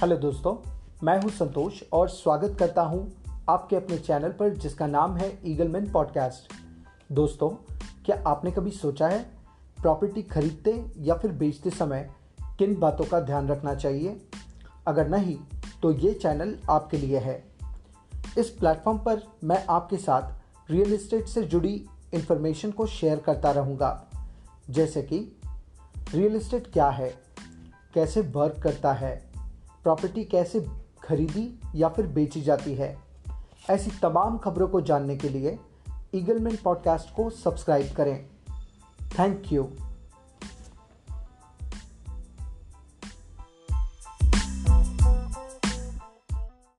Hello दोस्तों, मैं हूँ संतोष और स्वागत करता हूँ आपके अपने चैनल पर जिसका नाम है ईगलमैन पॉडकास्ट। दोस्तों, क्या आपने कभी सोचा है प्रॉपर्टी खरीदते या फिर बेचते समय किन बातों का ध्यान रखना चाहिए? अगर नहीं तो ये चैनल आपके लिए है। इस प्लेटफॉर्म पर मैं आपके साथ रियल इस्टेट से जुड़ी इन्फॉर्मेशन को शेयर करता रहूँगा। जैसे कि, रियल इस्टेट क्या है? कैसे वर्क करता है? प्रॉपर्टी कैसे खरीदी या फिर बेची जाती है? ऐसी तमाम खबरों को जानने के लिए ईगलमैन पॉडकास्ट को सब्सक्राइब करें। Thank you